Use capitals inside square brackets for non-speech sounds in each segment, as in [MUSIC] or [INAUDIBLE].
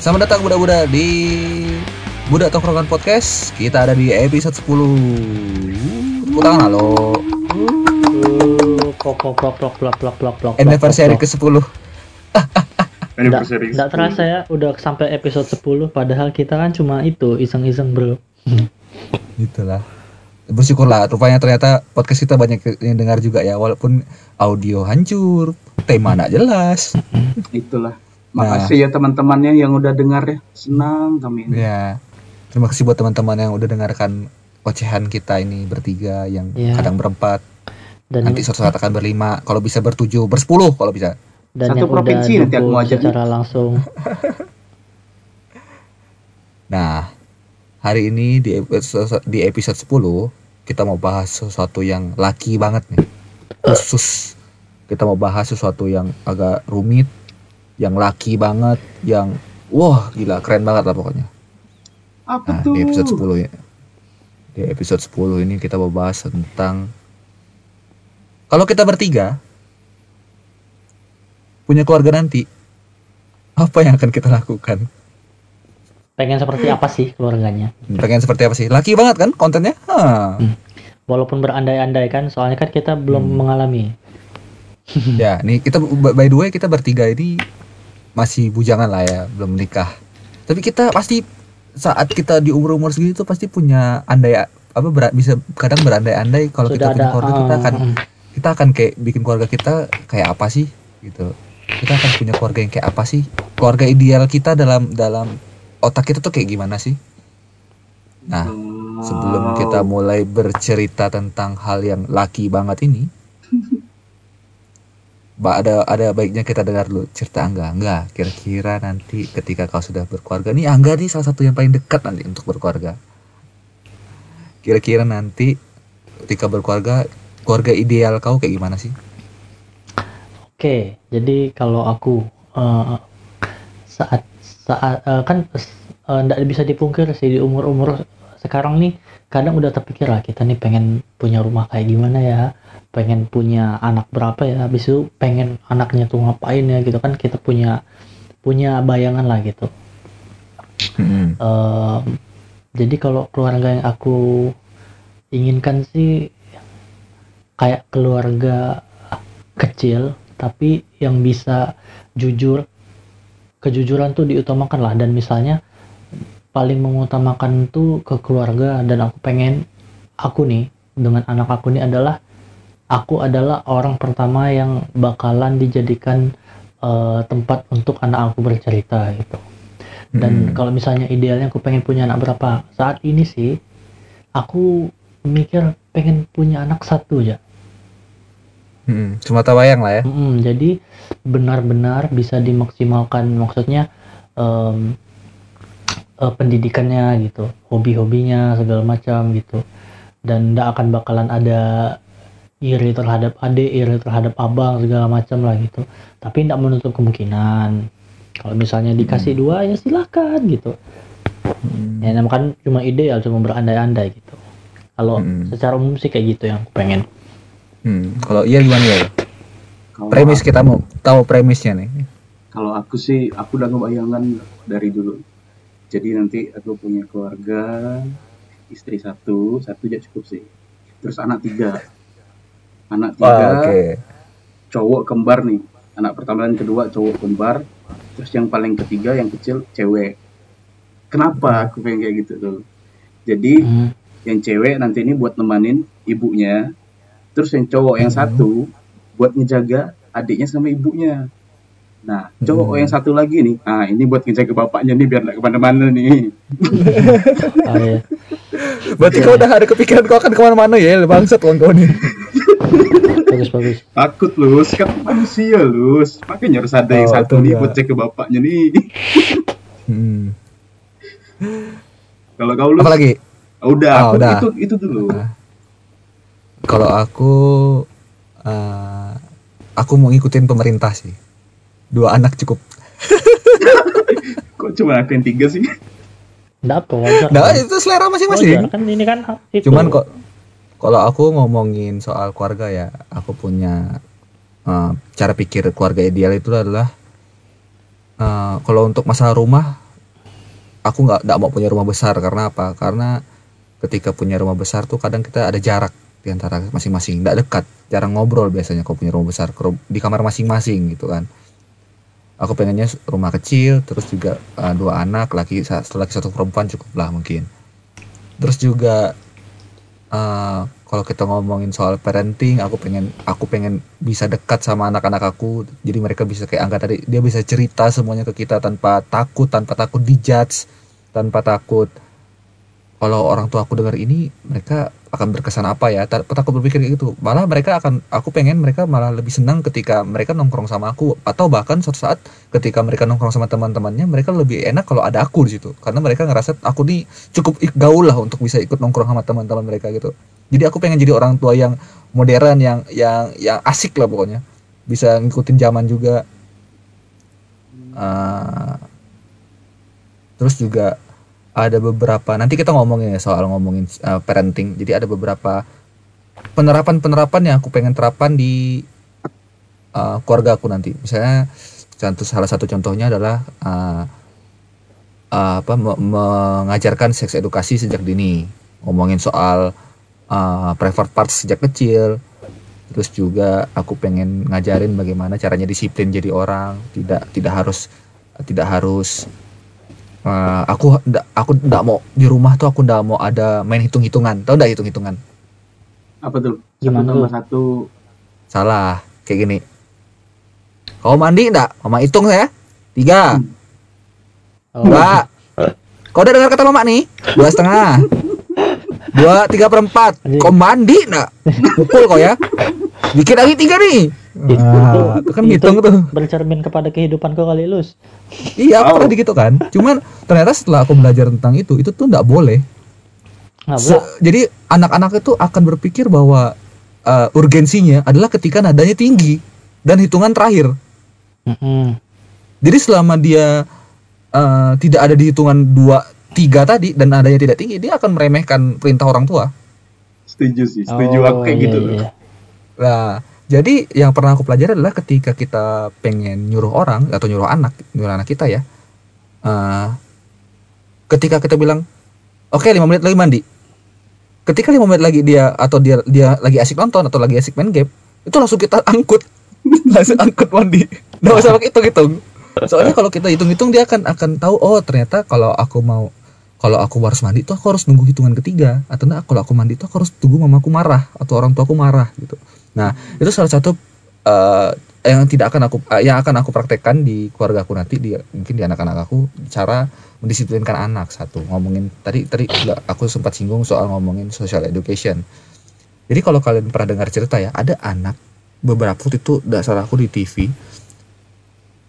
Selamat datang Budak-Budak di Budak Tongkrongan Podcast Kita ada di episode 10 Tepuk tangan halo plok plok plok plok. Anniversary ke 10 [LAUGHS] Anniversary. Nggak terasa ya udah sampai episode 10 padahal kita kan cuma itu iseng-iseng bro. [LAUGHS] Itulah Bersyukurlah rupanya ternyata podcast kita banyak yang dengar juga ya Walaupun audio hancur Tema nggak jelas Itulah. Makasih ya teman-temannya yang udah dengar ya. Senang kami. ini. Ya Terima kasih buat teman-teman yang udah dengarkan ocehan kita ini bertiga yang Ya. kadang berempat Dan nanti suatu saat akan berlima kalau bisa bertujuh bersepuluh kalau bisa dan Satu yang provinsi udah nanti aku mau ajak. secara langsung. [LAUGHS] Nah, hari ini di episode, di episode 10 kita mau bahas sesuatu yang laki banget nih. Khusus kita mau bahas sesuatu yang agak rumit, yang laki banget, yang wah gila keren banget lah pokoknya. Apa Nah, tuh? di episode 10 ya. Di episode 10 ini kita mau bahas tentang kalau kita bertiga punya keluarga nanti apa yang akan kita lakukan? Pengen seperti apa sih keluarganya? Pengen seperti apa sih? Laki banget kan kontennya? Hah. Walaupun berandai-andai kan, soalnya kan kita belum Hmm. mengalami. Ya, nih kita by the way kita bertiga ini masih bujangan lah ya, belum menikah. Tapi kita pasti saat kita di umur-umur segitu pasti punya andai apa ber- bisa kadang berandai-andai kalau kita punya keluarga kita ah, akan mm, kita akan kayak bikin keluarga kita kayak apa sih gitu. Kita akan punya keluarga yang kayak apa sih? Keluarga ideal kita dalam dalam otak kita tuh kayak gimana sih? Nah, sebelum kita mulai bercerita tentang hal yang laki banget ini ada ada baiknya kita dengar dulu cerita Angga. Angga kira-kira nanti ketika kau sudah berkeluarga nih Angga nih salah satu yang paling dekat nanti untuk berkeluarga. Kira-kira nanti ketika berkeluarga keluarga ideal kau kayak gimana sih? Oke, jadi kalau aku eh, saat saat eh, kan tidak bisa dipungkir sih di umur-umur sekarang nih kadang udah terpikir lah kita nih pengen punya rumah kayak gimana ya, pengen punya anak berapa ya, habis itu pengen anaknya tuh ngapain ya gitu kan kita punya punya bayangan lah gitu. Hmm. Em, jadi kalau keluarga yang aku inginkan sih kayak keluarga kecil tapi yang bisa jujur kejujuran tuh diutamakan lah dan misalnya paling mengutamakan tuh ke keluarga dan aku pengen aku nih dengan anak aku nih adalah aku adalah orang pertama yang bakalan dijadikan eh, tempat untuk anak aku bercerita gitu dan Hmm. kalau misalnya idealnya aku pengen punya anak berapa saat ini sih aku mikir pengen punya anak satu ya Hmm. cuma tawayang lah ya Mm, jadi benar-benar bisa dimaksimalkan maksudnya em, eh, pendidikannya gitu hobi-hobinya segala macam gitu. Dan tidak akan bakalan ada iri terhadap adik iri terhadap abang segala macam lah gitu. Tapi tidak menutup kemungkinan. Kalau misalnya dikasih dua ya silakan gitu. Hmm. ya namanya kan cuma ide ya cuma berandai-andai gitu. Kalau Hmm. secara umum sih kayak gitu yang aku pengen. Hmm. kalau iya gimana ya Kalau premis kita mau tahu premisnya nih. Kalau aku sih, aku udah ngebayangkan dari dulu. Jadi nanti aku punya keluarga, istri satu, satu aja cukup sih. Terus anak tiga, anak tiga, Wah, oke cowok kembar nih. Anak pertama dan kedua cowok kembar. Terus yang paling ketiga yang kecil cewek. Kenapa aku pengen kayak gitu tuh? Jadi Hmm. yang cewek nanti ini buat nemanin ibunya. Terus yang cowok yang satu buat ngejaga adiknya sama ibunya. Nah, cowok Hmm. yang satu lagi nih, ah ini buat ngejaga bapaknya nih biar nggak ke mana-mana nih. [LAUGHS] Ah, iya. berarti kau udah ada kepikiran kau akan ke mana-mana ya bangsat kawan-kawan nih bagus bagus Takut lus, kan manusia lus. Makanya harus ada yang Oh, satu itu nih buat jaga bapaknya nih. hmm. [LAUGHS] Kalau kau apa lagi ah, udah, Oh, aku udah. itu itu dulu. Kalau aku eh, aku mau ngikutin pemerintah sih. Dua anak cukup. [LAUGHS] Kok cuma aku yang tiga sih? Nggak apa wajar Nah, kan? itu selera Wajar masing-masing. kan ini kan itu Cuman kok kalau aku ngomongin soal keluarga ya, aku punya eh, cara pikir keluarga ideal itu adalah eh, kalau untuk masalah rumah aku nggak nggak mau punya rumah besar karena apa karena ketika punya rumah besar tuh kadang kita ada jarak di antara masing-masing nggak dekat jarang ngobrol biasanya kalau punya rumah besar di kamar masing-masing gitu kan aku pengennya rumah kecil terus juga uh, dua anak laki satu laki satu perempuan cukup lah mungkin. Terus juga uh, kalau kita ngomongin soal parenting aku pengen aku pengen bisa dekat sama anak-anak aku. Jadi mereka bisa kayak angga tadi dia bisa cerita semuanya ke kita tanpa takut tanpa takut dijudge tanpa takut kalau orang tua aku dengar ini mereka akan berkesan apa ya? Ta- takut berpikir kayak gitu. Malah mereka akan aku pengen mereka malah lebih senang ketika mereka nongkrong sama aku. Atau bahkan suatu saat ketika mereka nongkrong sama teman-temannya mereka lebih enak kalau ada aku di situ. Karena mereka ngerasa aku nih cukup gaul lah untuk bisa ikut nongkrong sama teman-teman mereka gitu. Jadi aku pengen jadi orang tua yang modern yang yang yang asik lah pokoknya. Bisa ngikutin zaman juga. Ah, terus juga ada beberapa nanti kita ngomongin ya soal ngomongin uh, parenting. Jadi ada beberapa penerapan penerapan yang aku pengen terapkan di uh, keluarga aku nanti. Misalnya contoh salah satu contohnya adalah uh, uh, apa me- mengajarkan seks edukasi sejak dini. Ngomongin soal uh, private parts sejak kecil. Terus juga aku pengen ngajarin bagaimana caranya disiplin jadi orang. Tidak tidak harus tidak harus uh, aku ndak aku ndak mau di rumah tuh aku ndak mau ada main hitung hitungan tau ndak hitung hitungan Apa tuh? Satu Gimana tambah tuh? satu. salah kayak gini. Kau mandi ndak mama hitung ya tiga. Oh, dua. Kau udah dengar kata mama nih? Dua setengah. Dua tiga perempat kau mandi ndak pukul kau ya. Dikit lagi tiga nih itu, Ah, itu kan itu ngitung tuh bercermin kepada kehidupan kau kali lus iya aku Oh. tadi gitu kan cuman ternyata setelah aku belajar tentang itu itu tuh ndak boleh nggak Se- boleh jadi anak-anak itu akan berpikir bahwa uh, urgensinya adalah ketika nadanya tinggi dan hitungan terakhir. Mm-mm. Jadi selama dia uh, tidak ada di hitungan dua tiga tadi dan nadanya tidak tinggi, dia akan meremehkan perintah orang tua. Setuju sih, setuju Oh, aku kayak iya, gitu. iya, iya. Nah, jadi yang pernah aku pelajari adalah ketika kita pengen nyuruh orang atau nyuruh anak, nyuruh anak kita ya, uh, ketika kita bilang, oke lima menit lagi mandi, ketika lima menit lagi dia atau dia dia lagi asik nonton atau lagi asik main game, itu langsung kita angkut, [LAUGHS] langsung angkut mandi, nggak usah pakai hitung-hitung. Soalnya kalau kita hitung-hitung dia akan akan tahu, oh ternyata kalau aku mau kalau aku harus mandi tuh aku harus nunggu hitungan ketiga atau enggak kalau aku mandi tuh aku harus tunggu mamaku marah atau orang tuaku marah gitu. Nah, itu salah satu eh, yang tidak akan aku eh, yang akan aku praktekkan di keluarga aku nanti di mungkin di anak-anak aku cara mendisiplinkan anak satu ngomongin tadi tadi aku sempat singgung soal ngomongin social education. Jadi kalau kalian pernah dengar cerita ya, ada anak beberapa waktu itu salah aku di TV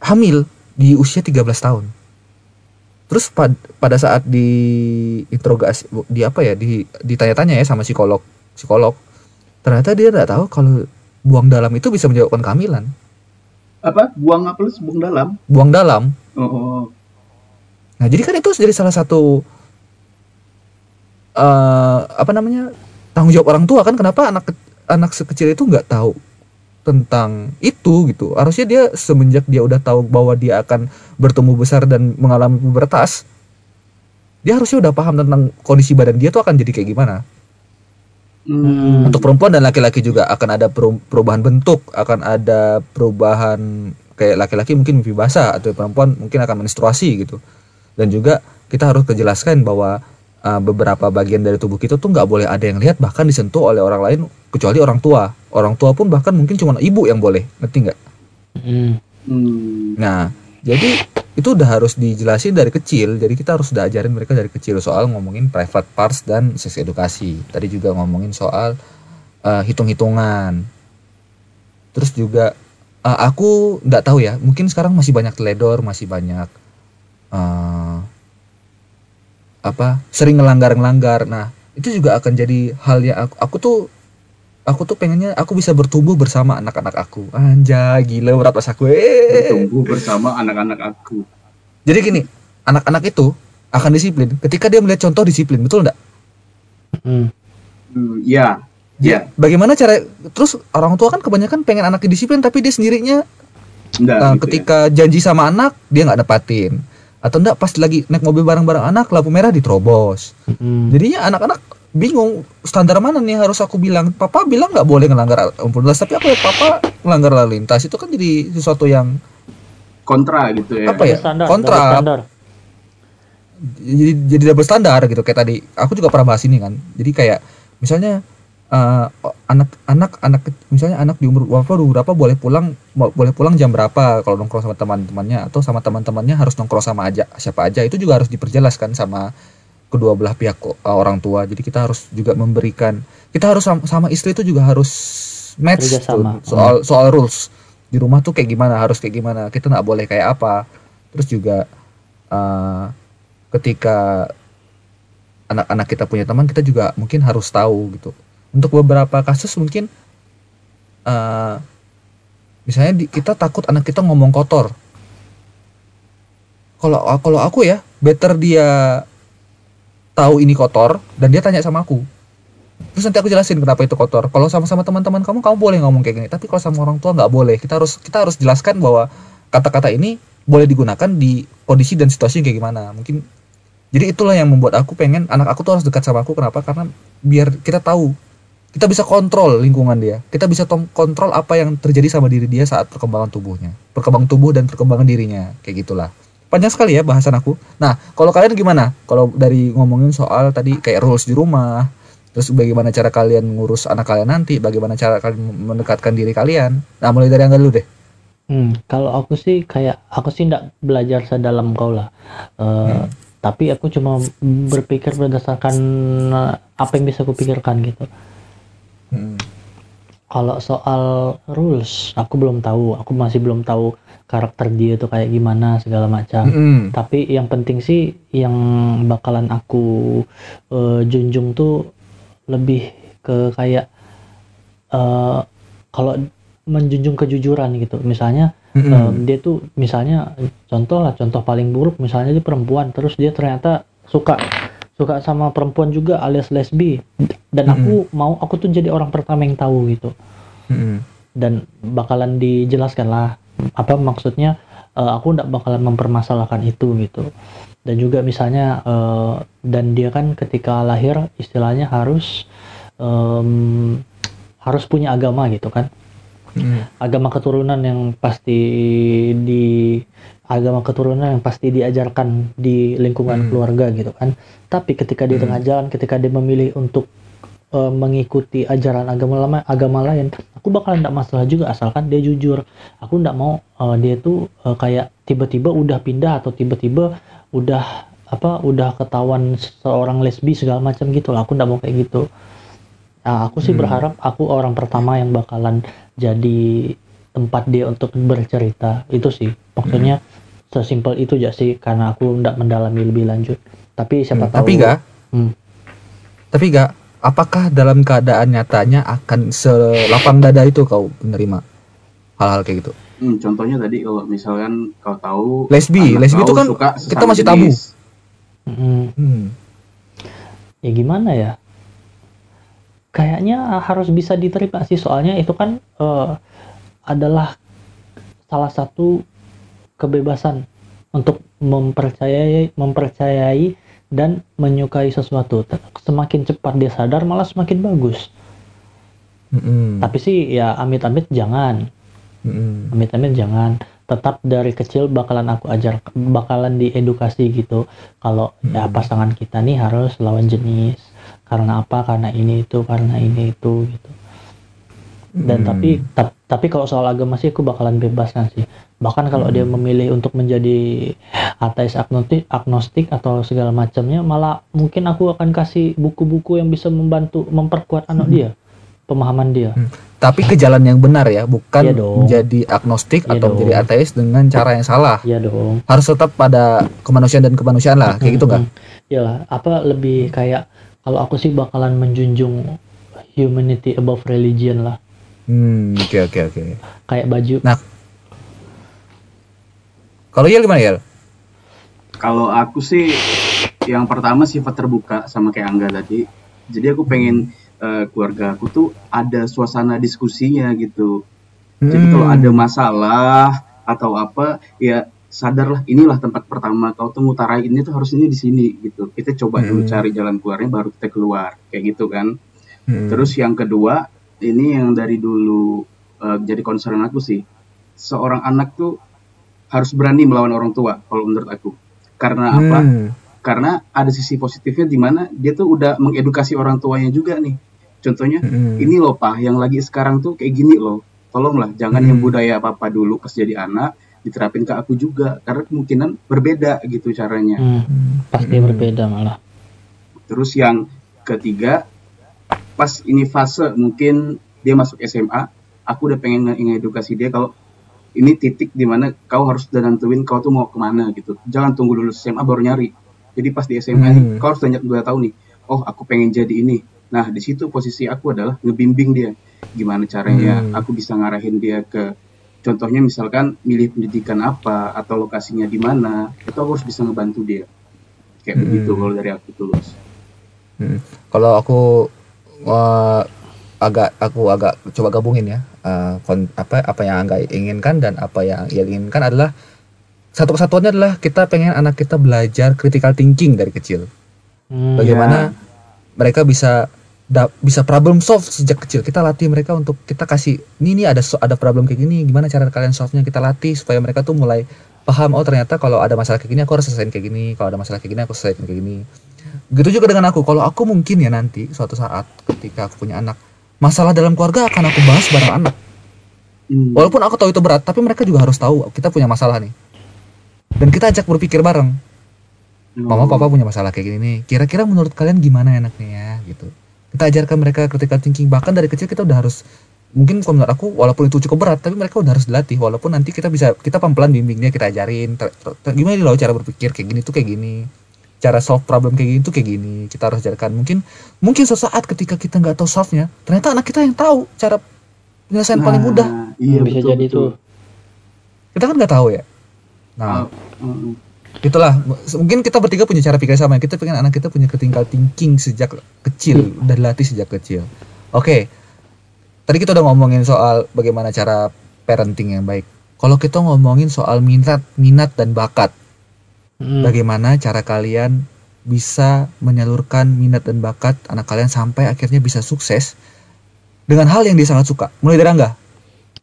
hamil di usia 13 tahun. Terus pad- pada saat di interogasi di apa ya di ditanya-tanya ya sama psikolog psikolog ternyata dia tidak tahu kalau buang dalam itu bisa menyebabkan kehamilan Apa? Buang apa lu? Buang dalam? buang dalam Oh, oh. nah jadi kan itu jadi salah satu eh apa namanya tanggung jawab orang tua kan kenapa anak anak sekecil itu nggak tahu tentang itu gitu harusnya dia semenjak dia udah tahu bahwa dia akan bertumbuh besar dan mengalami pubertas dia harusnya udah paham tentang kondisi badan dia tuh akan jadi kayak gimana Hmm. Untuk perempuan dan laki-laki juga akan ada peru- perubahan bentuk, akan ada perubahan kayak laki-laki mungkin mimpi basah atau perempuan mungkin akan menstruasi gitu. Dan juga kita harus kejelaskan bahwa uh, beberapa bagian dari tubuh kita tuh nggak boleh ada yang lihat bahkan disentuh oleh orang lain kecuali orang tua. Orang tua pun bahkan mungkin cuma ibu yang boleh, ngerti nggak? Mm. Hmm. Nah, jadi itu udah harus dijelasin dari kecil. Jadi kita harus udah ajarin mereka dari kecil soal ngomongin private parts dan seks edukasi. Tadi juga ngomongin soal uh, hitung-hitungan. Terus juga uh, aku nggak tahu ya, mungkin sekarang masih banyak teledor, masih banyak uh, apa sering ngelanggar-ngelanggar. Nah, itu juga akan jadi hal yang aku, aku tuh aku tuh pengennya aku bisa bertumbuh bersama anak-anak aku. Anjay, gila berat pas aku. Eh. Bertumbuh bersama anak-anak aku. Jadi gini, anak-anak itu akan disiplin ketika dia melihat contoh disiplin, betul enggak? Mm. Hmm, ya. Ya. Bagaimana cara terus orang tua kan kebanyakan pengen anaknya disiplin tapi dia sendirinya Enggak uh, gitu ketika janji sama anak dia nggak nepatin. atau enggak pas lagi naik mobil bareng-bareng anak lampu merah diterobos Mm. jadinya anak-anak bingung standar mana nih harus aku bilang papa bilang nggak boleh ngelanggar lalu lintas tapi aku papa ngelanggar lalu lintas itu kan jadi sesuatu yang kontra gitu ya Apa ya? Standar, kontra. standar. jadi jadi double standar gitu kayak tadi aku juga pernah bahas ini kan jadi kayak misalnya eh, anak anak anak misalnya anak di umur berapa umur berapa boleh pulang boleh pulang jam berapa kalau nongkrong sama teman-temannya atau sama teman-temannya harus nongkrong sama aja siapa aja itu juga harus diperjelaskan sama kedua belah pihak eh, orang tua. Jadi kita harus juga memberikan kita harus sama, sama istri itu juga harus match tuh, soal soal rules. Di rumah tuh kayak gimana harus kayak gimana kita nggak boleh kayak apa. Terus juga eh, ketika anak-anak kita punya teman kita juga mungkin harus tahu gitu. Untuk beberapa kasus mungkin eh misalnya di- kita takut anak kita ngomong kotor. Kalau kalau aku ya better dia tahu ini kotor dan dia tanya sama aku. Terus nanti aku jelasin kenapa itu kotor. Kalau sama-sama teman-teman kamu kamu boleh ngomong kayak gini. Tapi kalau sama orang tua nggak boleh. Kita harus kita harus jelaskan bahwa kata-kata ini boleh digunakan di kondisi dan situasi kayak gimana. Mungkin jadi itulah yang membuat aku pengen anak aku tuh harus dekat sama aku. Kenapa? Karena biar kita tahu. Kita bisa kontrol lingkungan dia. Kita bisa kontrol apa yang terjadi sama diri dia saat perkembangan tubuhnya. Perkembangan tubuh dan perkembangan dirinya. Kayak gitulah panjang sekali ya bahasan aku nah kalau kalian gimana kalau dari ngomongin soal tadi kayak rules di rumah terus bagaimana cara kalian ngurus anak kalian nanti bagaimana cara kalian mendekatkan diri kalian nah mulai dari yang dulu deh Hmm, kalau aku sih kayak aku sih tidak belajar sedalam kau lah. Eh, Hmm. Tapi aku cuma berpikir berdasarkan eh, apa yang bisa kupikirkan gitu. Hmm. Kalau soal rules, aku belum tahu. Aku masih belum tahu karakter dia itu kayak gimana segala macam. Mm-mm. Tapi yang penting sih yang bakalan aku eh, junjung tuh lebih ke kayak eh, kalau menjunjung kejujuran gitu. Misalnya Mm-mm. Em, dia tuh misalnya contoh lah contoh paling buruk misalnya dia perempuan terus dia ternyata suka suka sama perempuan juga alias lesbi. Dan aku mau aku tuh jadi orang pertama yang tahu gitu. Mm-mm. dan bakalan dijelaskan lah apa maksudnya eh, aku nggak bakalan mempermasalahkan itu gitu. Dan juga misalnya eh, dan dia kan ketika lahir istilahnya harus em, harus punya agama gitu kan Mm-mm. agama keturunan yang pasti di agama keturunan yang pasti diajarkan di lingkungan Hmm. keluarga gitu kan tapi ketika di Hmm. tengah jalan ketika dia memilih untuk eh, mengikuti ajaran agama lama agama lain aku bakalan tidak masalah juga asalkan dia jujur aku tidak mau eh, dia tuh eh, kayak tiba-tiba udah pindah atau tiba-tiba udah apa udah ketahuan seorang lesbi segala macam gitu lah aku tidak mau kayak gitu Nah, aku sih Hmm. berharap aku orang pertama yang bakalan jadi tempat dia untuk bercerita. Itu sih. Maksudnya sesimpel itu aja sih karena aku tidak mendalami lebih lanjut. Tapi siapa Hmm, tahu tapi enggak Hmm. tapi enggak apakah dalam keadaan nyatanya akan selapang dada itu kau menerima hal-hal kayak gitu Hmm, contohnya tadi kalau misalkan kau tahu Lesbi, lesbi itu kan kita masih tabu. Mm-mm. hmm. Ya gimana ya? Kayaknya harus bisa diterima sih soalnya itu kan eh, adalah salah satu kebebasan untuk mempercayai mempercayai dan menyukai sesuatu. Semakin cepat dia sadar malah semakin bagus. Mm-mm. Tapi sih ya amit-amit jangan, Mm-mm. amit-amit jangan. Tetap dari kecil bakalan aku ajar, bakalan diedukasi gitu. Kalau ya Hmm. pasangan kita nih harus lawan jenis. Karena apa? Karena ini itu, karena ini itu gitu. Dan Hmm. tapi tap- tapi kalau soal agama sih aku bakalan bebaskan sih. Bahkan kalau dia memilih untuk menjadi ateis agnostik, agnostik atau segala macamnya, malah mungkin aku akan kasih buku-buku yang bisa membantu memperkuat anak dia, pemahaman dia. Hmm. tapi ke jalan yang benar ya bukan dong. menjadi agnostik Iya atau dong. menjadi ateis dengan cara yang salah Iya dong. harus tetap pada kemanusiaan dan kemanusiaan lah kayak gitu kan Iyalah, apa lebih kayak kalau aku sih bakalan menjunjung humanity above religion lah. hmm oke oke oke Kayak baju. Nah. kalau Yel gimana Yel Kalau aku sih yang pertama sifat terbuka sama kayak Angga tadi. Jadi aku pengen eh, keluarga aku tuh ada suasana diskusinya gitu. Jadi kalau Hmm. ada masalah atau apa ya sadarlah inilah tempat pertama kau tuh ngutarain ini tuh harus ini di sini gitu kita coba dulu Hmm. cari jalan keluarnya baru kita keluar kayak gitu kan Hmm. terus yang kedua ini yang dari dulu eh, jadi concern aku sih seorang anak tuh harus berani melawan orang tua kalau menurut aku karena apa Hmm. karena ada sisi positifnya di mana dia tuh udah mengedukasi orang tuanya juga nih contohnya Hmm. ini loh pak yang lagi sekarang tuh kayak gini loh tolonglah jangan Hmm. yang budaya papa dulu pas jadi anak diterapin ke aku juga karena kemungkinan berbeda gitu caranya Hmm, pasti Hmm. berbeda malah terus yang ketiga pas ini fase mungkin dia masuk SMA aku udah pengen nge- ngedukasi dia kalau ini titik di mana kau harus udah nentuin kau tuh mau ke mana gitu jangan tunggu lulus SMA baru nyari jadi pas di SMA nih Hmm. kau harus udah, udah tahu nih oh aku pengen jadi ini nah di situ posisi aku adalah ngebimbing dia gimana caranya Hmm. aku bisa ngarahin dia ke contohnya misalkan milih pendidikan apa atau lokasinya di mana itu aku harus bisa ngebantu dia kayak Hmm. begitu kalau dari aku tulus Hmm. Kalau aku eh, agak aku agak coba gabungin ya eh, kon- apa apa yang angga inginkan dan apa yang ia inginkan adalah satu kesatuannya adalah kita pengen anak kita belajar critical thinking dari kecil. Hmm, Bagaimana mereka bisa da- bisa problem solve sejak kecil. Kita latih mereka untuk kita kasih ini nih ada ada problem kayak gini, gimana cara kalian solve-nya kita latih supaya mereka tuh mulai paham oh ternyata kalau ada masalah kayak gini aku harus selesaiin kayak gini, kalau ada masalah kayak gini aku selesaiin kayak gini. Begitu juga dengan aku. Kalau aku mungkin ya nanti suatu saat ketika aku punya anak, masalah dalam keluarga akan aku bahas bareng anak. Hmm. Walaupun aku tahu itu berat, tapi mereka juga harus tahu kita punya masalah nih. Dan kita ajak berpikir bareng. Mama Oh. papa punya masalah kayak gini nih. Kira-kira menurut kalian gimana enaknya ya gitu. Kita ajarkan mereka critical thinking. Bahkan dari kecil kita udah harus mungkin kalau menurut aku walaupun itu cukup berat tapi mereka udah harus dilatih. Walaupun nanti kita bisa kita pelan-pelan bimbingnya kita ajarin ter- ter- ter- gimana nih loh cara berpikir kayak gini tuh kayak gini. Cara solve problem kayak gini tuh kayak gini. Kita harus ajarkan. Mungkin mungkin sesaat ketika kita nggak tahu solve nya ternyata anak kita yang tahu cara penyelesaian paling mudah. Nah, iya bisa betul, jadi betul. tuh. Kita kan nggak tahu ya? Nah. Oh, oh, oh. Itulah mungkin kita bertiga punya cara pikir sama. Kita pengen anak kita punya critical thinking sejak kecil. Udah dilatih sejak kecil. Oke. Tadi kita udah ngomongin soal bagaimana cara parenting yang baik. Kalau kita ngomongin soal minat minat dan bakat. Hmm, bagaimana cara kalian bisa menyalurkan minat dan bakat anak kalian sampai akhirnya bisa sukses dengan hal yang dia sangat suka. Mulai dari Angga.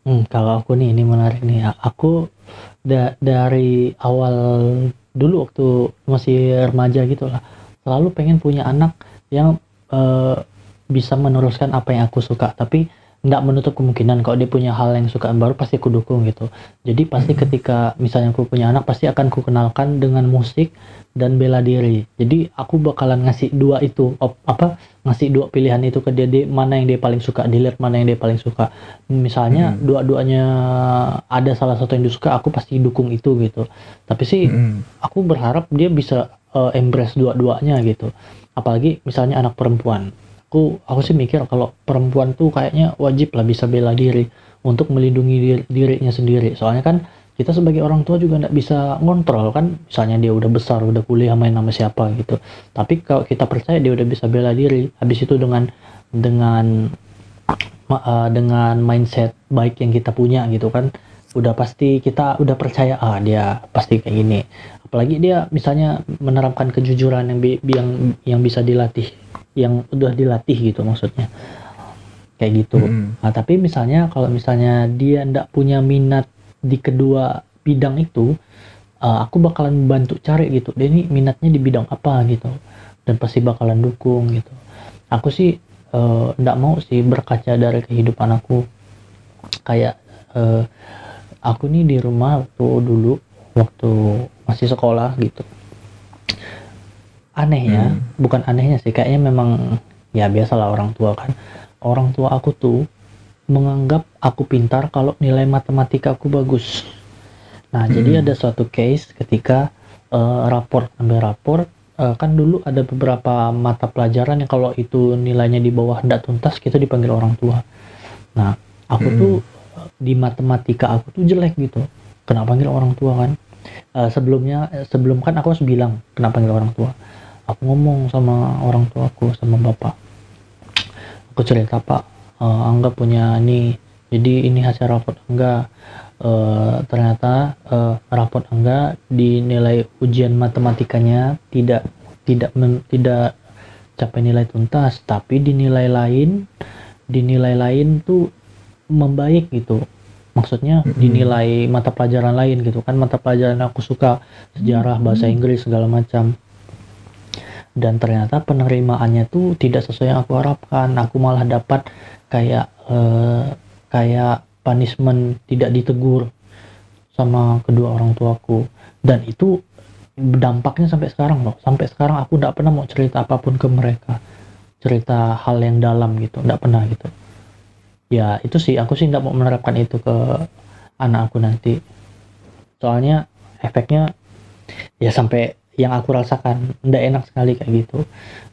Hmm, kalau aku nih ini menarik nih. Aku da- dari awal dulu waktu masih remaja gitu lah selalu pengen punya anak yang eh, bisa meneruskan apa yang aku suka. Tapi nggak menutup kemungkinan kalau dia punya hal yang suka baru pasti aku dukung gitu jadi pasti Mhm. ketika misalnya aku punya anak pasti akan ku kenalkan dengan musik dan bela diri jadi aku bakalan ngasih dua itu op- apa ngasih dua pilihan itu ke dia, dia mana yang dia paling suka dilihat mana yang dia paling suka misalnya Mhm. dua-duanya ada salah satu yang disuka aku pasti dukung itu gitu tapi sih Mm-mm. aku berharap dia bisa uh, embrace dua-duanya gitu apalagi misalnya anak perempuan aku aku sih mikir kalau perempuan tuh kayaknya wajib lah bisa bela diri untuk melindungi diri- dirinya sendiri. Soalnya kan kita sebagai orang tua juga nggak bisa ngontrol kan misalnya dia udah besar udah kuliah main sama siapa gitu. Tapi kalau kita percaya dia udah bisa bela diri habis itu dengan dengan uh, dengan mindset baik yang kita punya gitu kan udah pasti kita udah percaya ah dia pasti kayak gini. Apalagi dia misalnya menerapkan kejujuran yang bi- yang yang bisa dilatih yang udah dilatih gitu maksudnya. Kayak gitu. Mm-mm. nah tapi misalnya kalau misalnya dia ndak punya minat di kedua bidang itu uh, aku bakalan bantu cari gitu. Dia ini minatnya di bidang apa gitu. Dan pasti bakalan dukung gitu. Aku sih uh, ndak mau sih berkaca dari kehidupan aku. Kayak uh, aku nih di rumah waktu dulu waktu masih sekolah gitu anehnya Hmm. bukan anehnya sih kayaknya memang ya biasalah orang tua kan. Orang tua aku tuh menganggap aku pintar kalau nilai matematika aku bagus. Nah jadi Hmm. ada suatu case ketika eh, raport ambil raport eh, kan dulu ada beberapa mata pelajaran yang kalau itu nilainya di bawah tidak tuntas kita dipanggil orang tua. Nah aku Hmm. tuh di matematika aku tuh jelek gitu. Kena panggil orang tua kan? Eh, sebelumnya sebelum kan aku harus bilang kena panggil orang tua aku ngomong sama orang tuaku sama bapak. Aku cerita pak eh, angga punya ini jadi ini hasil raport angga. Eh, ternyata eh, rapot Angga di nilai ujian matematikanya tidak tidak men- tidak capai nilai tuntas tapi di nilai lain di nilai lain tuh membaik gitu. Maksudnya di nilai mata pelajaran lain gitu kan. Mata pelajaran aku suka sejarah bahasa Inggris segala macam dan ternyata penerimaannya tuh tidak sesuai yang aku harapkan. Aku malah dapat kayak eh, kayak punishment tidak ditegur sama kedua orang tuaku. Dan itu dampaknya sampai sekarang loh sampai sekarang aku tidak pernah mau cerita apa pun ke mereka. Cerita hal yang dalam gitu tidak pernah gitu. Ya itu sih. Aku sih tidak mau menerapkan itu ke anak aku nanti. Soalnya efeknya ya sampai yang aku rasakan tidak enak sekali kayak gitu.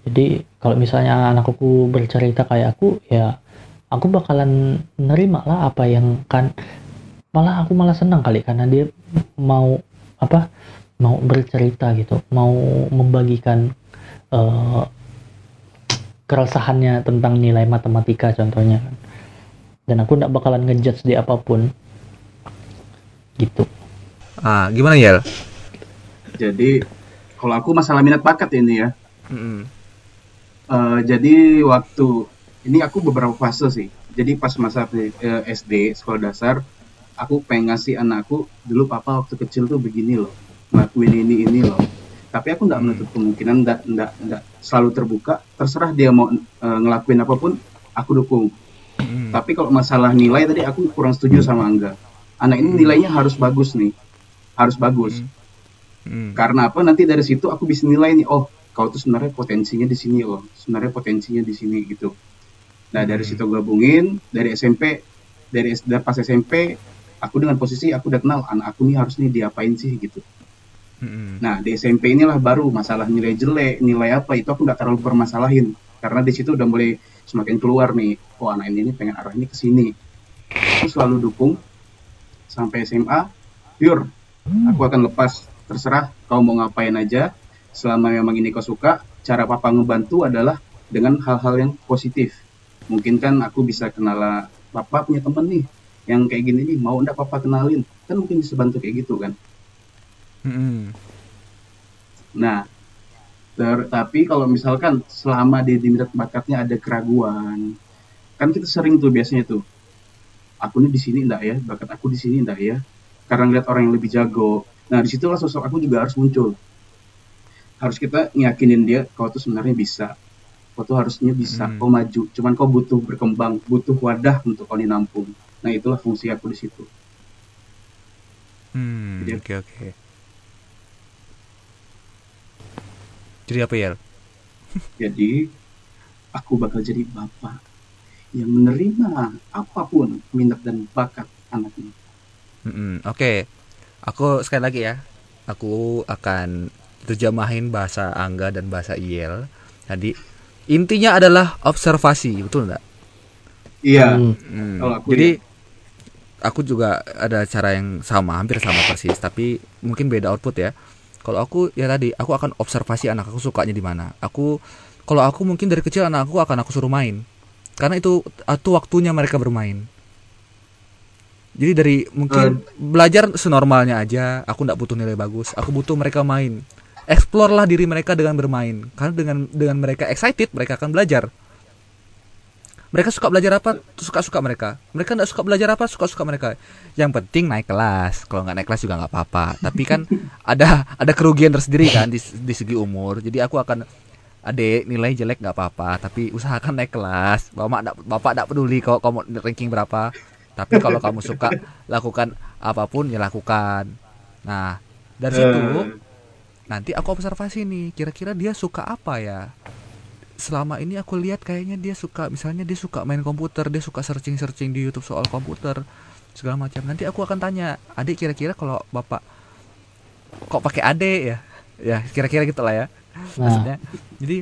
Jadi kalau misalnya anak aku bercerita kayak aku ya aku bakalan nerima lah apa yang kan malah aku malah senang kali karena dia mau apa mau bercerita gitu mau membagikan eh, keresahannya tentang nilai matematika contohnya kan. Dan aku tidak bakalan ngejudge dia apa pun. Gitu. Ah, gimana Yel? Jadi kalau aku masalah minat bakat ini ya. Eh, jadi waktu ini aku beberapa fase sih. Jadi pas masa eh, SD sekolah dasar, aku pengen ngasih anakku dulu papa waktu kecil tuh begini loh, ngelakuin ini ini loh. Tapi aku nggak menutup kemungkinan, nggak nggak nggak selalu terbuka. Terserah dia mau eh, ngelakuin apa pun, aku dukung. Mm-mm. Tapi kalau masalah nilai tadi aku kurang setuju sama Angga. Anak ini nilainya harus bagus nih, harus bagus. Mm. Karena apa? Nanti dari situ aku bisa nilai nih, oh kau tuh sebenarnya potensinya di sini loh, sebenarnya potensinya di sini gitu. Nah dari situ gabungin dari SMP, dari pas SMP, aku dengan posisi aku udah kenal anak aku nih harus nih diapain sih gitu. Mm-mm. Nah di SMP inilah baru masalah nilai jelek, nilai apa itu aku nggak terlalu permasalahin karena di situ udah mulai semakin keluar nih, oh anak ini nih pengen arah ini ke sini. Aku selalu dukung sampai SMA, pure. Aku akan lepas, terserah kau mau ngapain aja. Selama memang ini kau suka, cara papa ngebantu adalah dengan hal-hal yang positif. Mungkin kan aku bisa kenal papa punya temen nih, yang kayak gini nih, mau ndak papa kenalin? Kan mungkin bisa bantu kayak gitu kan. Mm-mm. Nah, ter- tapi kalau misalkan selama di, di minat bakatnya ada keraguan, kan kita sering tuh biasanya tuh, aku nih di sini enggak ya, bakat aku di sini enggak ya, karena ngeliat orang yang lebih jago. Nah, di situlah sosok aku juga harus muncul. Harus kita ngiyakinin dia, kau tuh sebenarnya bisa. Kau tuh harusnya bisa, Hmm. kau maju. Cuman kau butuh berkembang, butuh wadah untuk kau dinampung. Nah, itulah fungsi aku di situ. Hmm, oke oke. Jadi apa Yel? [LAUGHS] Jadi aku bakal jadi bapak yang menerima apa pun minat dan bakat anaknya. Mm-mm, Oke, aku sekali lagi ya. Aku akan terjemahin bahasa Angga dan bahasa Yel. Tadi intinya adalah observasi, betul nggak? Iya, Hmm. Hmm, aku Jadi aku juga ada cara yang sama, hampir sama persis, tapi mungkin beda output ya. Kalau aku ya tadi, aku akan observasi anak aku sukanya di mana. Aku kalau aku mungkin dari kecil anak aku akan aku suruh main. Karena itu itu waktunya mereka bermain. Jadi dari mungkin belajar senormalnya aja, aku nggak butuh nilai bagus, aku butuh mereka main. Explore lah diri mereka dengan bermain. Karena dengan dengan mereka excited, mereka akan belajar. Mereka suka belajar apa, suka-suka mereka. Mereka nggak suka belajar apa, suka-suka mereka. Yang penting naik kelas. Kalau nggak naik kelas juga nggak apa-apa. Tapi kan [LAUGHS] ada ada kerugian tersendiri kan di, di segi umur. Jadi aku akan adek nilai jelek nggak apa-apa. Tapi usahakan naik kelas. Bapak nggak bapak nggak peduli kalau kamu ranking berapa. Tapi kalau kamu suka lakukan apa pun ya lakukan. Nah dari situ Eh, nanti aku observasi nih kira-kira dia suka apa ya? Selama ini aku lihat kayaknya dia suka misalnya dia suka main komputer dia suka searching searching di YouTube soal komputer segala macam. Nanti aku akan tanya adik kira-kira kalau bapak kok pakai adik ya? Ya kira-kira gitu lah ya. Nah, maksudnya jadi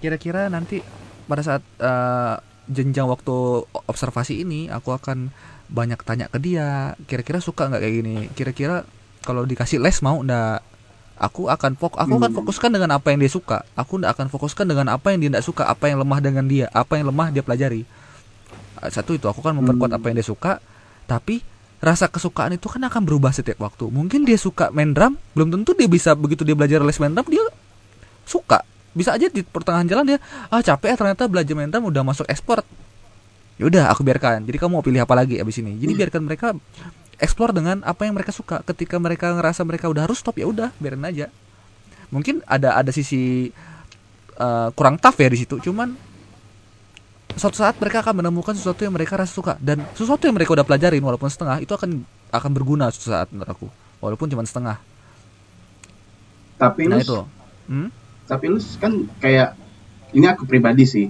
kira-kira nanti pada saat eh, jenjang waktu observasi ini aku akan banyak tanya ke dia kira-kira suka nggak kayak gini kira-kira kalau dikasih les mau ndak aku akan fok aku akan Hmm. fokuskan dengan apa yang dia suka aku ndak akan fokuskan dengan apa yang dia ndak suka apa yang lemah dengan dia apa yang lemah dia pelajari Eh, satu itu aku akan memperkuat Hmm. apa yang dia suka tapi rasa kesukaan itu kan akan berubah setiap waktu. Mungkin dia suka main drum, belum tentu dia bisa begitu dia belajar les main drum dia suka. Bisa aja di pertengahan jalan dia ah capek ya ternyata belajar drum udah masuk ekspor. Ya udah aku biarkan. Jadi kamu mau pilih apa lagi abis ini? Jadi biarkan mereka explore dengan apa yang mereka suka. Ketika mereka ngerasa mereka udah harus stop ya udah biarin aja. Mungkin ada ada sisi uh, kurang tough ya di situ. Cuman suatu saat mereka akan menemukan sesuatu yang mereka rasa suka dan sesuatu yang mereka udah pelajarin walaupun setengah itu akan akan berguna suatu saat menurut aku walaupun cuma setengah tapi nah itu hmm? Tapi lu kan kayak ini aku pribadi sih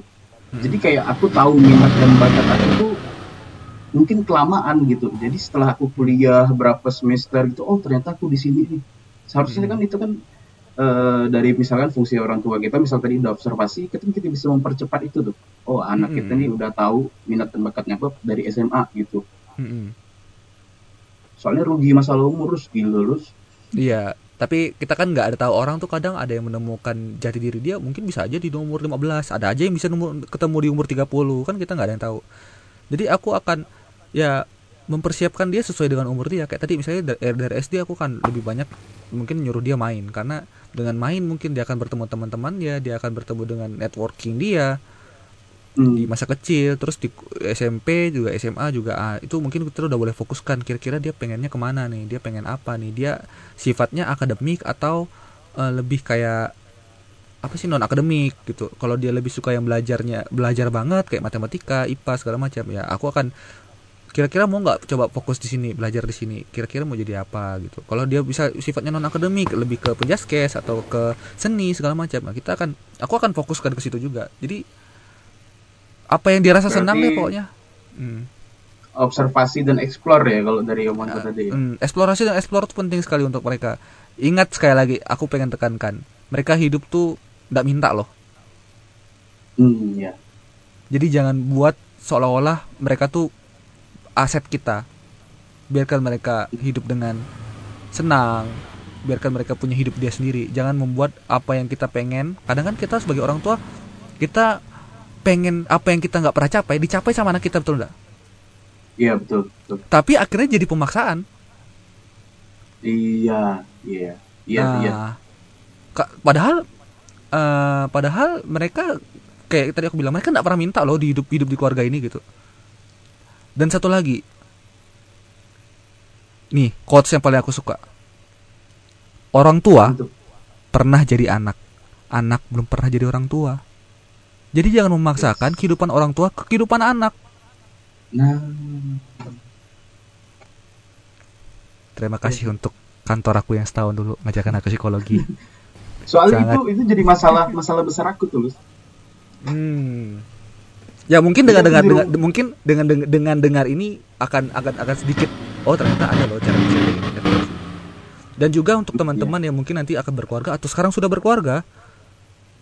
Hmm. jadi kayak aku tahu minat dan bakat aku tuh mungkin kelamaan gitu jadi setelah aku kuliah berapa semester gitu oh ternyata aku di sini nih seharusnya Hmm. kan itu kan eh, dari misalkan fungsi orang tua kita misal tadi udah observasi kita kita bisa mempercepat itu tuh oh anak kita Hmm. nih udah tahu minat dan bakatnya apa dari SMA gitu Mm-mm. soalnya rugi masalah umur terus gila lulus Iya, tapi kita kan nggak ada tahu orang tuh kadang ada yang menemukan jati diri dia mungkin bisa aja di umur 15, ada aja yang bisa nemu- ketemu di umur 30, kan kita nggak ada yang tahu. Jadi aku akan ya mempersiapkan dia sesuai dengan umur dia. Kayak tadi misalnya dari, dari SD aku kan lebih banyak mungkin nyuruh dia main karena dengan main mungkin dia akan bertemu teman-teman dia, dia akan bertemu dengan networking dia Hmm. di masa kecil terus di SMP juga SMA juga ah, itu mungkin kita udah boleh fokuskan kira-kira dia pengennya ke mana nih dia pengen apa nih dia sifatnya akademik atau eh, lebih kayak apa sih non akademik gitu. Kalau dia lebih suka yang belajarnya belajar banget kayak matematika IPA segala macam ya aku akan kira-kira mau nggak coba fokus di sini belajar di sini kira-kira mau jadi apa gitu. Kalau dia bisa sifatnya non akademik lebih ke penjaskes atau ke seni segala macam nah, kita akan aku akan fokuskan ke situ juga. Jadi apa yang dirasa senang Berarti- deh pokoknya Hmm. observasi dan explore ya kalau dari omongan tadi ya. Hmm, eksplorasi dan explore itu penting sekali untuk mereka ingat sekali lagi aku pengen tekankan mereka hidup tuh nggak minta loh Hmm, ya. jadi jangan buat seolah-olah mereka tuh aset kita biarkan mereka hidup dengan senang biarkan mereka punya hidup dia sendiri jangan membuat apa yang kita pengen kadang kan kita sebagai orang tua kita pengen apa yang kita nggak pernah capai dicapai sama anak kita betul nggak? Iya betul, betul. tapi akhirnya jadi pemaksaan. Iya, iya, iya, nah, iya. ka- padahal eh, padahal mereka kayak tadi aku bilang mereka nggak pernah minta loh di hidup hidup di keluarga ini gitu. Dan satu lagi nih quotes yang paling aku suka. Orang tua Untuk pernah jadi anak. Anak belum pernah jadi orang tua jadi jangan memaksakan kehidupan orang tua ke kehidupan anak nah, terima kasih untuk kantor aku yang setahun dulu ngajarkan aku psikologi [LAUGHS] soalnya Sangat. itu itu jadi masalah masalah besar aku tuh, Lus. Hmm. Ya mungkin dengan Iya, dengar dengan mungkin dengan dengan, dengan dengar ini akan akan akan sedikit oh ternyata ada loh cara ada. Dan juga untuk teman-teman yang mungkin nanti akan berkeluarga atau sekarang sudah berkeluarga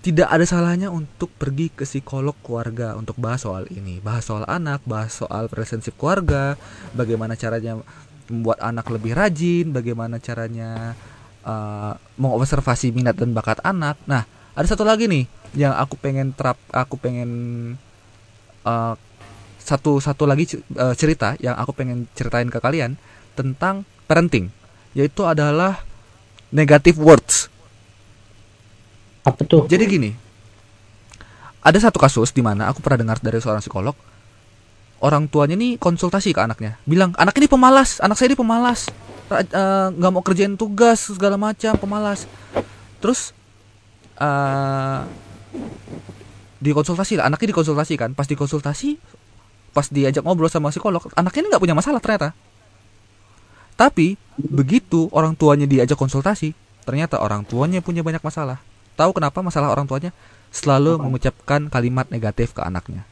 tidak ada salahnya untuk pergi ke psikolog keluarga untuk bahas soal ini, bahas soal anak, bahas soal relationship keluarga, bagaimana caranya membuat anak lebih rajin, bagaimana caranya uh, mengobservasi minat dan bakat anak. Nah, ada satu lagi nih yang aku pengen terap, aku pengen uh, satu satu lagi uh, cerita yang aku pengen ceritain ke kalian tentang parenting, yaitu adalah negative words. Apa tuh Jadi gini, ada satu kasus di mana aku pernah dengar dari seorang psikolog, orang tuanya nih konsultasi ke anaknya, bilang anak ini pemalas, anak saya ini pemalas, eh, nggak mau kerjain tugas segala macam, pemalas. Terus eh dikonsultasi lah, anaknya dikonsultasi kan, pas dikonsultasi, pas diajak ngobrol sama psikolog, anaknya ini nggak punya masalah ternyata. Tapi begitu orang tuanya diajak konsultasi, ternyata orang tuanya punya banyak masalah. Tahu kenapa masalah orang tuanya? Selalu Apa? mengucapkan kalimat negatif ke anaknya.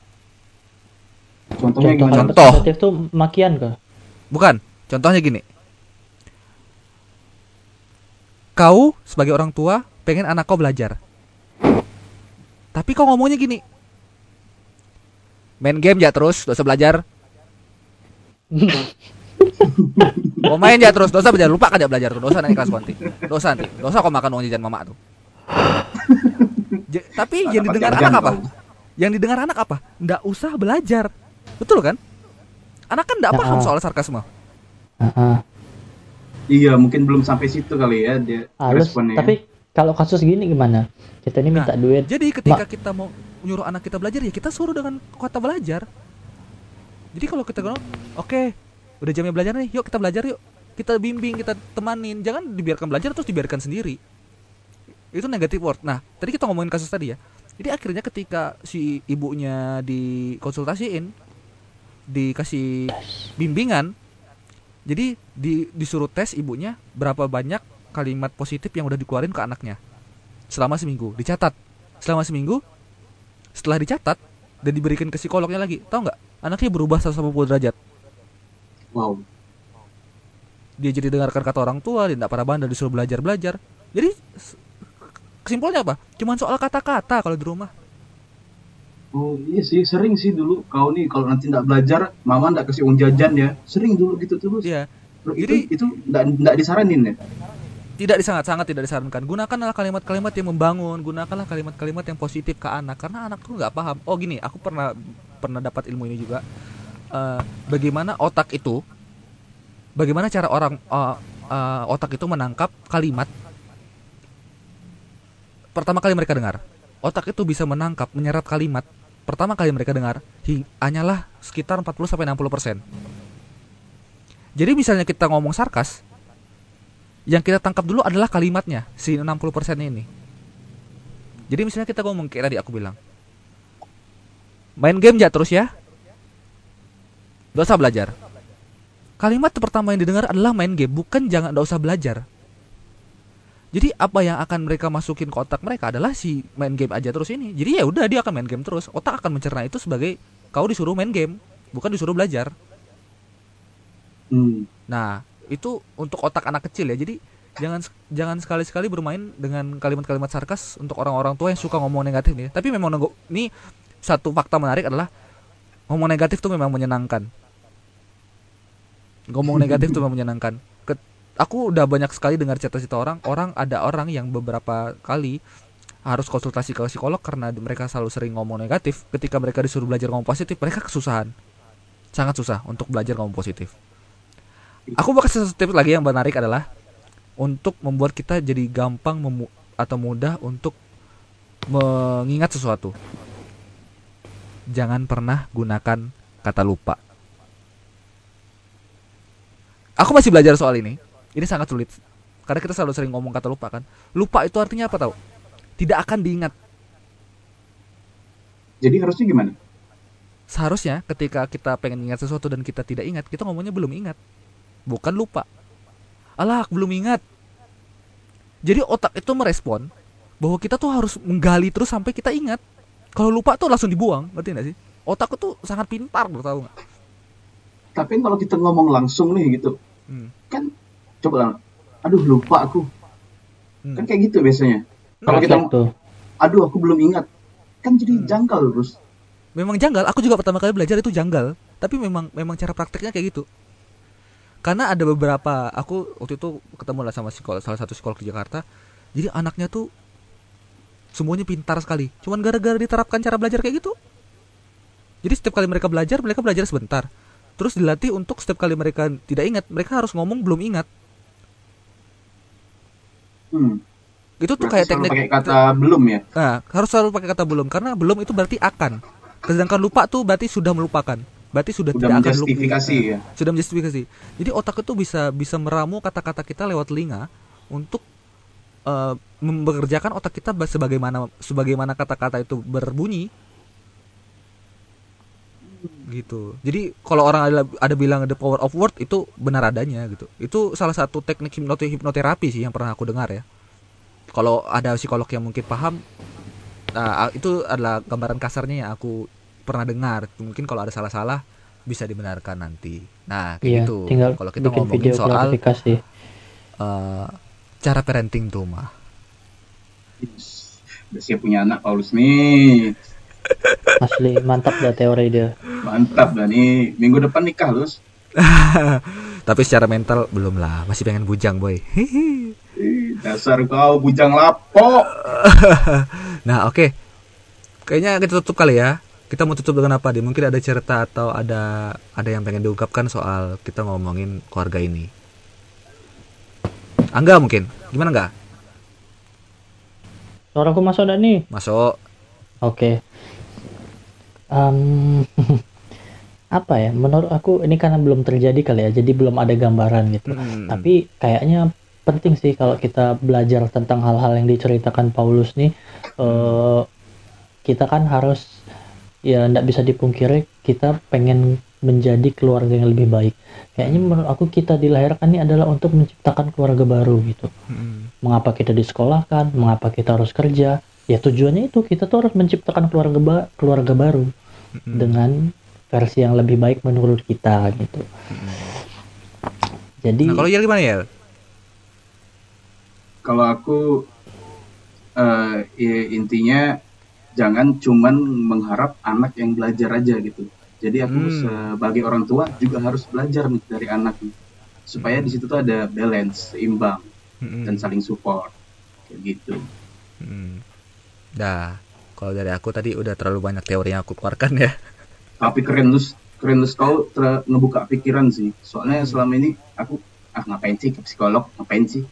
Contohnya contoh gimana? Contoh. negatif tuh makian kah Bukan, contohnya gini. Kau sebagai orang tua pengen anak kau belajar. Tapi kau ngomongnya gini. Main game ya terus, dosa belajar. [LAUGHS] Mau main ya terus, dosa belajar. Lupa kan dia belajar tuh, dosa naik kelas konti. Dosa nanti, dosa kau makan uang jajan mama tuh. Tapi yang didengar anak apa? Yang didengar anak apa? Nggak usah belajar. Betul kan? Anak kan nggak Ya. paham soal sarkasme. Heeh. Iya, mungkin belum sampai situ kali ya dia halus responnya. tapi kalau kasus gini gimana kita ini minta Nah, duit Jadi ketika kita mau nyuruh anak kita belajar ya kita suruh dengan kata belajar. Jadi kalau kita oke, udah jamnya belajar nih, yuk kita belajar yuk. Kita bimbing, kita temanin, jangan dibiarkan belajar terus dibiarkan sendiri. Itu negatif word. Nah, tadi kita ngomongin kasus tadi ya. Jadi akhirnya ketika si ibunya dikonsultasiin, dikasih bimbingan, jadi di, disuruh tes ibunya berapa banyak kalimat positif yang udah dikeluarin ke anaknya selama seminggu dicatat selama seminggu setelah dicatat dan diberikan ke psikolognya lagi tahu nggak anaknya berubah 180 derajat Wow. dia jadi dengarkan kata orang tua dia tidak pernah bandel disuruh belajar belajar jadi kesimpulannya apa cuman soal kata-kata kalau di rumah Oh iya sih, sering sih dulu kau nih kalau nanti nggak belajar, mama nggak kasih uang jajan ya. Sering dulu gitu terus. Iya. Jadi- itu nggak nggak disaranin ya. tidak disangat sangat tidak disarankan gunakanlah kalimat-kalimat yang membangun gunakanlah kalimat-kalimat yang positif ke anak karena anak tuh nggak paham oh gini aku pernah pernah dapat ilmu ini juga Eh, bagaimana otak itu bagaimana cara orang eh, eh, otak itu menangkap kalimat pertama kali mereka dengar otak itu bisa menangkap menyerap kalimat pertama kali mereka dengar hanyalah sekitar 40 sampai 60 persen jadi misalnya kita ngomong sarkas yang kita tangkap dulu adalah kalimatnya si 60% ini. Jadi misalnya kita ngomong kayak tadi aku bilang. Main game ya terus ya. Gak usah belajar. Kalimat pertama yang didengar adalah main game, bukan jangan gak usah belajar. Jadi apa yang akan mereka masukin ke otak mereka adalah si main game aja terus ini. Jadi ya udah dia akan main game terus. Otak akan mencerna itu sebagai kau disuruh main game, bukan disuruh belajar. Hmm. Nah, itu untuk otak anak kecil ya. Jadi jangan jangan sekali-sekali bermain dengan kalimat-kalimat sarkas untuk orang-orang tua yang suka ngomong negatif nih. Tapi memang nenggo- ini satu fakta menarik adalah ngomong negatif tuh memang menyenangkan. Ngomong [LAUGHS] negatif tuh memang menyenangkan. Aku udah banyak sekali dengar cerita-cerita orang, orang ada orang yang beberapa kali harus konsultasi ke psikolog karena mereka selalu sering ngomong negatif. Ketika mereka disuruh belajar ngomong positif, mereka kesusahan. Sangat susah untuk belajar ngomong positif. Aku kasih satu tips lagi yang menarik adalah untuk membuat kita jadi gampang atau mudah untuk mengingat sesuatu. Jangan pernah gunakan kata lupa. Aku masih belajar soal ini. Ini sangat sulit. Karena kita selalu sering ngomong kata lupa kan. Lupa itu artinya apa tahu? Tidak akan diingat. Jadi harusnya gimana? Seharusnya ketika kita pengen ingat sesuatu dan kita tidak ingat, kita ngomongnya belum ingat. Bukan lupa. Alah, belum ingat. Jadi otak itu merespon bahwa kita tuh harus menggali terus sampai kita ingat. Kalau lupa tuh langsung dibuang, ngerti gak sih? Otak tuh sangat pintar, lo tau nggak? Tapi kalau kita ngomong langsung nih gitu, Hmm. kan coba lah, aduh lupa aku. Hmm. Kan kayak gitu biasanya. Kalau kita tuh aduh aku belum ingat. Kan jadi Hmm. janggal terus. Memang janggal. Aku juga pertama kali belajar itu janggal. Tapi memang memang cara prakteknya kayak gitu. Karena ada beberapa aku waktu itu ketemu lah sama psikolog salah satu psikolog di Jakarta. Jadi anaknya tuh semuanya pintar sekali. Cuman gara-gara diterapkan cara belajar kayak gitu. Jadi setiap kali mereka belajar, mereka belajar sebentar. Terus dilatih untuk setiap kali mereka tidak ingat, mereka harus ngomong belum ingat. Hmm. Itu tuh Berarti kayak teknik pakai kata belum ya. Nah, harus selalu pakai kata belum karena belum itu berarti akan. Sedangkan lupa tuh berarti sudah melupakan. Berarti sudah, Udah tidak akan lupa. ya. Sudah menjustifikasi. Jadi otak itu bisa bisa meramu kata-kata kita lewat telinga untuk eh, membekerjakan otak kita ba- sebagaimana sebagaimana kata-kata itu berbunyi. Gitu. Jadi kalau orang ada ada bilang the power of word itu benar adanya gitu. Itu salah satu teknik hipnote- hipnoterapi sih yang pernah aku dengar ya. Kalau ada psikolog yang mungkin paham Nah, itu adalah gambaran kasarnya yang aku pernah dengar. Mungkin kalau ada salah-salah bisa dibenarkan nanti. Nah, kayak iya gitu. Kalau kita bikin ngomongin video soal eh, cara parenting tuh mah. Udah siap punya anak Paulus nih. Asli mantap dah teori dia Mantap dah nih. Minggu depan nikah, Lus. [LAUGHS] Tapi secara mental belum lah, masih pengen bujang boy. [LAUGHS] Dasar kau bujang lapo. [LAUGHS] nah, oke. Kayaknya kita tutup kali ya. kita mau tutup dengan apa, Di? Mungkin ada cerita atau ada ada yang pengen diungkapkan soal kita ngomongin keluarga ini. Angga mungkin. Gimana enggak? Suaraku masuk ada nih. Masuk. Oke. Em, [LAUGHS] apa ya? Menurut aku ini karena belum terjadi kali ya, jadi belum ada gambaran gitu. Hmm. Tapi kayaknya penting sih kalau kita belajar tentang hal-hal yang diceritakan Paulus nih. eh kita kan harus ya nggak bisa dipungkiri kita pengen menjadi keluarga yang lebih baik. Kayaknya menurut aku kita dilahirkan ini adalah untuk menciptakan keluarga baru gitu. Hmm. Mengapa kita disekolahkan? Mengapa kita harus kerja? Ya tujuannya itu kita tuh harus menciptakan keluarga ba- keluarga baru Hmm. dengan versi yang lebih baik menurut kita gitu. Jadi Nah, kalau Yel gimana ya? Kalau aku eh, i- intinya jangan cuman mengharap anak yang belajar aja gitu. Jadi aku Hmm. sebagai orang tua juga harus belajar nih dari anak nih. Supaya di situ tuh ada balance, seimbang Hmm. dan saling support. Kayak gitu. Hmm. Dah, kalau dari aku tadi udah terlalu banyak teori yang aku keluarkan ya. [LAUGHS] Tapi keren lu keren lu kau ter- ngebuka pikiran sih. Soalnya selama ini aku ah ngapain sih ke psikolog, ngapain sih?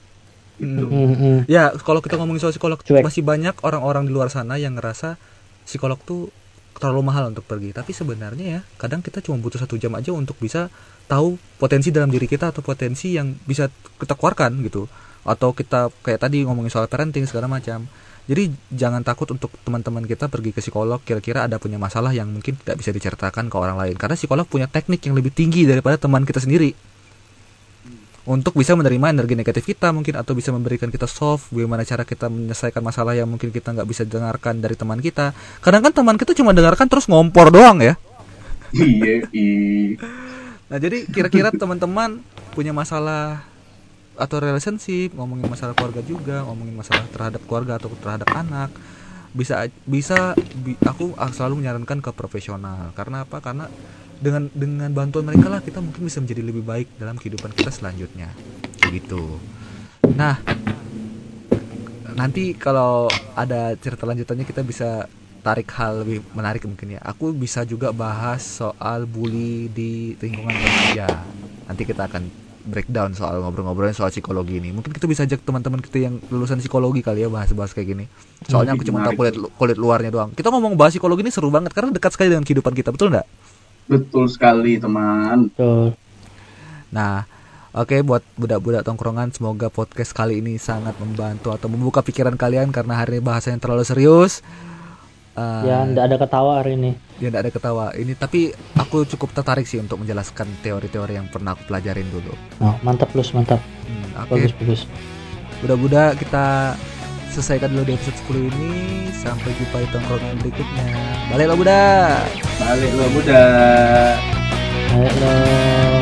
Gitu. Mm, mm. Ya, kalau kita ngomongin soal psikolog, Cuek. masih banyak orang-orang di luar sana yang ngerasa psikolog tuh terlalu mahal untuk pergi. Tapi sebenarnya ya, kadang kita cuma butuh satu jam aja untuk bisa tahu potensi dalam diri kita atau potensi yang bisa kita keluarkan gitu. Atau kita kayak tadi ngomongin soal parenting segala macam. Jadi jangan takut untuk teman-teman kita pergi ke psikolog kira-kira ada punya masalah yang mungkin tidak bisa diceritakan ke orang lain. Karena psikolog punya teknik yang lebih tinggi daripada teman kita sendiri. Untuk bisa menerima energi negatif kita mungkin atau bisa memberikan kita soft bagaimana cara kita menyelesaikan masalah yang mungkin kita nggak bisa dengarkan dari teman kita. Kadang kan teman kita cuma dengarkan terus ngompor doang ya. Iya, iya. nah jadi kira-kira teman-teman punya masalah atau relationship ngomongin masalah keluarga juga ngomongin masalah terhadap keluarga atau terhadap anak bisa bisa bi- aku selalu menyarankan ke profesional. Karena apa? Karena dengan dengan bantuan mereka lah kita mungkin bisa menjadi lebih baik dalam kehidupan kita selanjutnya. Kayak gitu. Nah nanti kalau ada cerita lanjutannya kita bisa tarik hal lebih menarik mungkin ya. Aku bisa juga bahas soal bully di lingkungan remaja nanti kita akan breakdown soal ngobrol-ngobrolnya soal psikologi ini mungkin kita bisa ajak teman-teman kita yang lulusan psikologi kali ya bahas-bahas kayak gini soalnya aku cuma tahu kulit kulit luarnya doang kita ngomong bahas psikologi ini seru banget karena dekat sekali dengan kehidupan kita betul nggak Betul sekali, teman. Betul. Nah, oke buat budak-budak tongkrongan semoga podcast kali ini sangat membantu atau membuka pikiran kalian karena hari ini bahasanya terlalu serius. Eh, Ya, ndak ada ketawa hari ini. ya nggak ada ketawa ini tapi aku cukup tertarik sih untuk menjelaskan teori-teori yang pernah aku pelajarin dulu. Oh, mantap plus mantap. Hmm, oke, Bagus bagus. budak-budak kita selesaikan dulu di episode 10 ini. Sampai jumpa di tongkrongan berikutnya. Balik lo budak. Balik lo, budak. Ayo.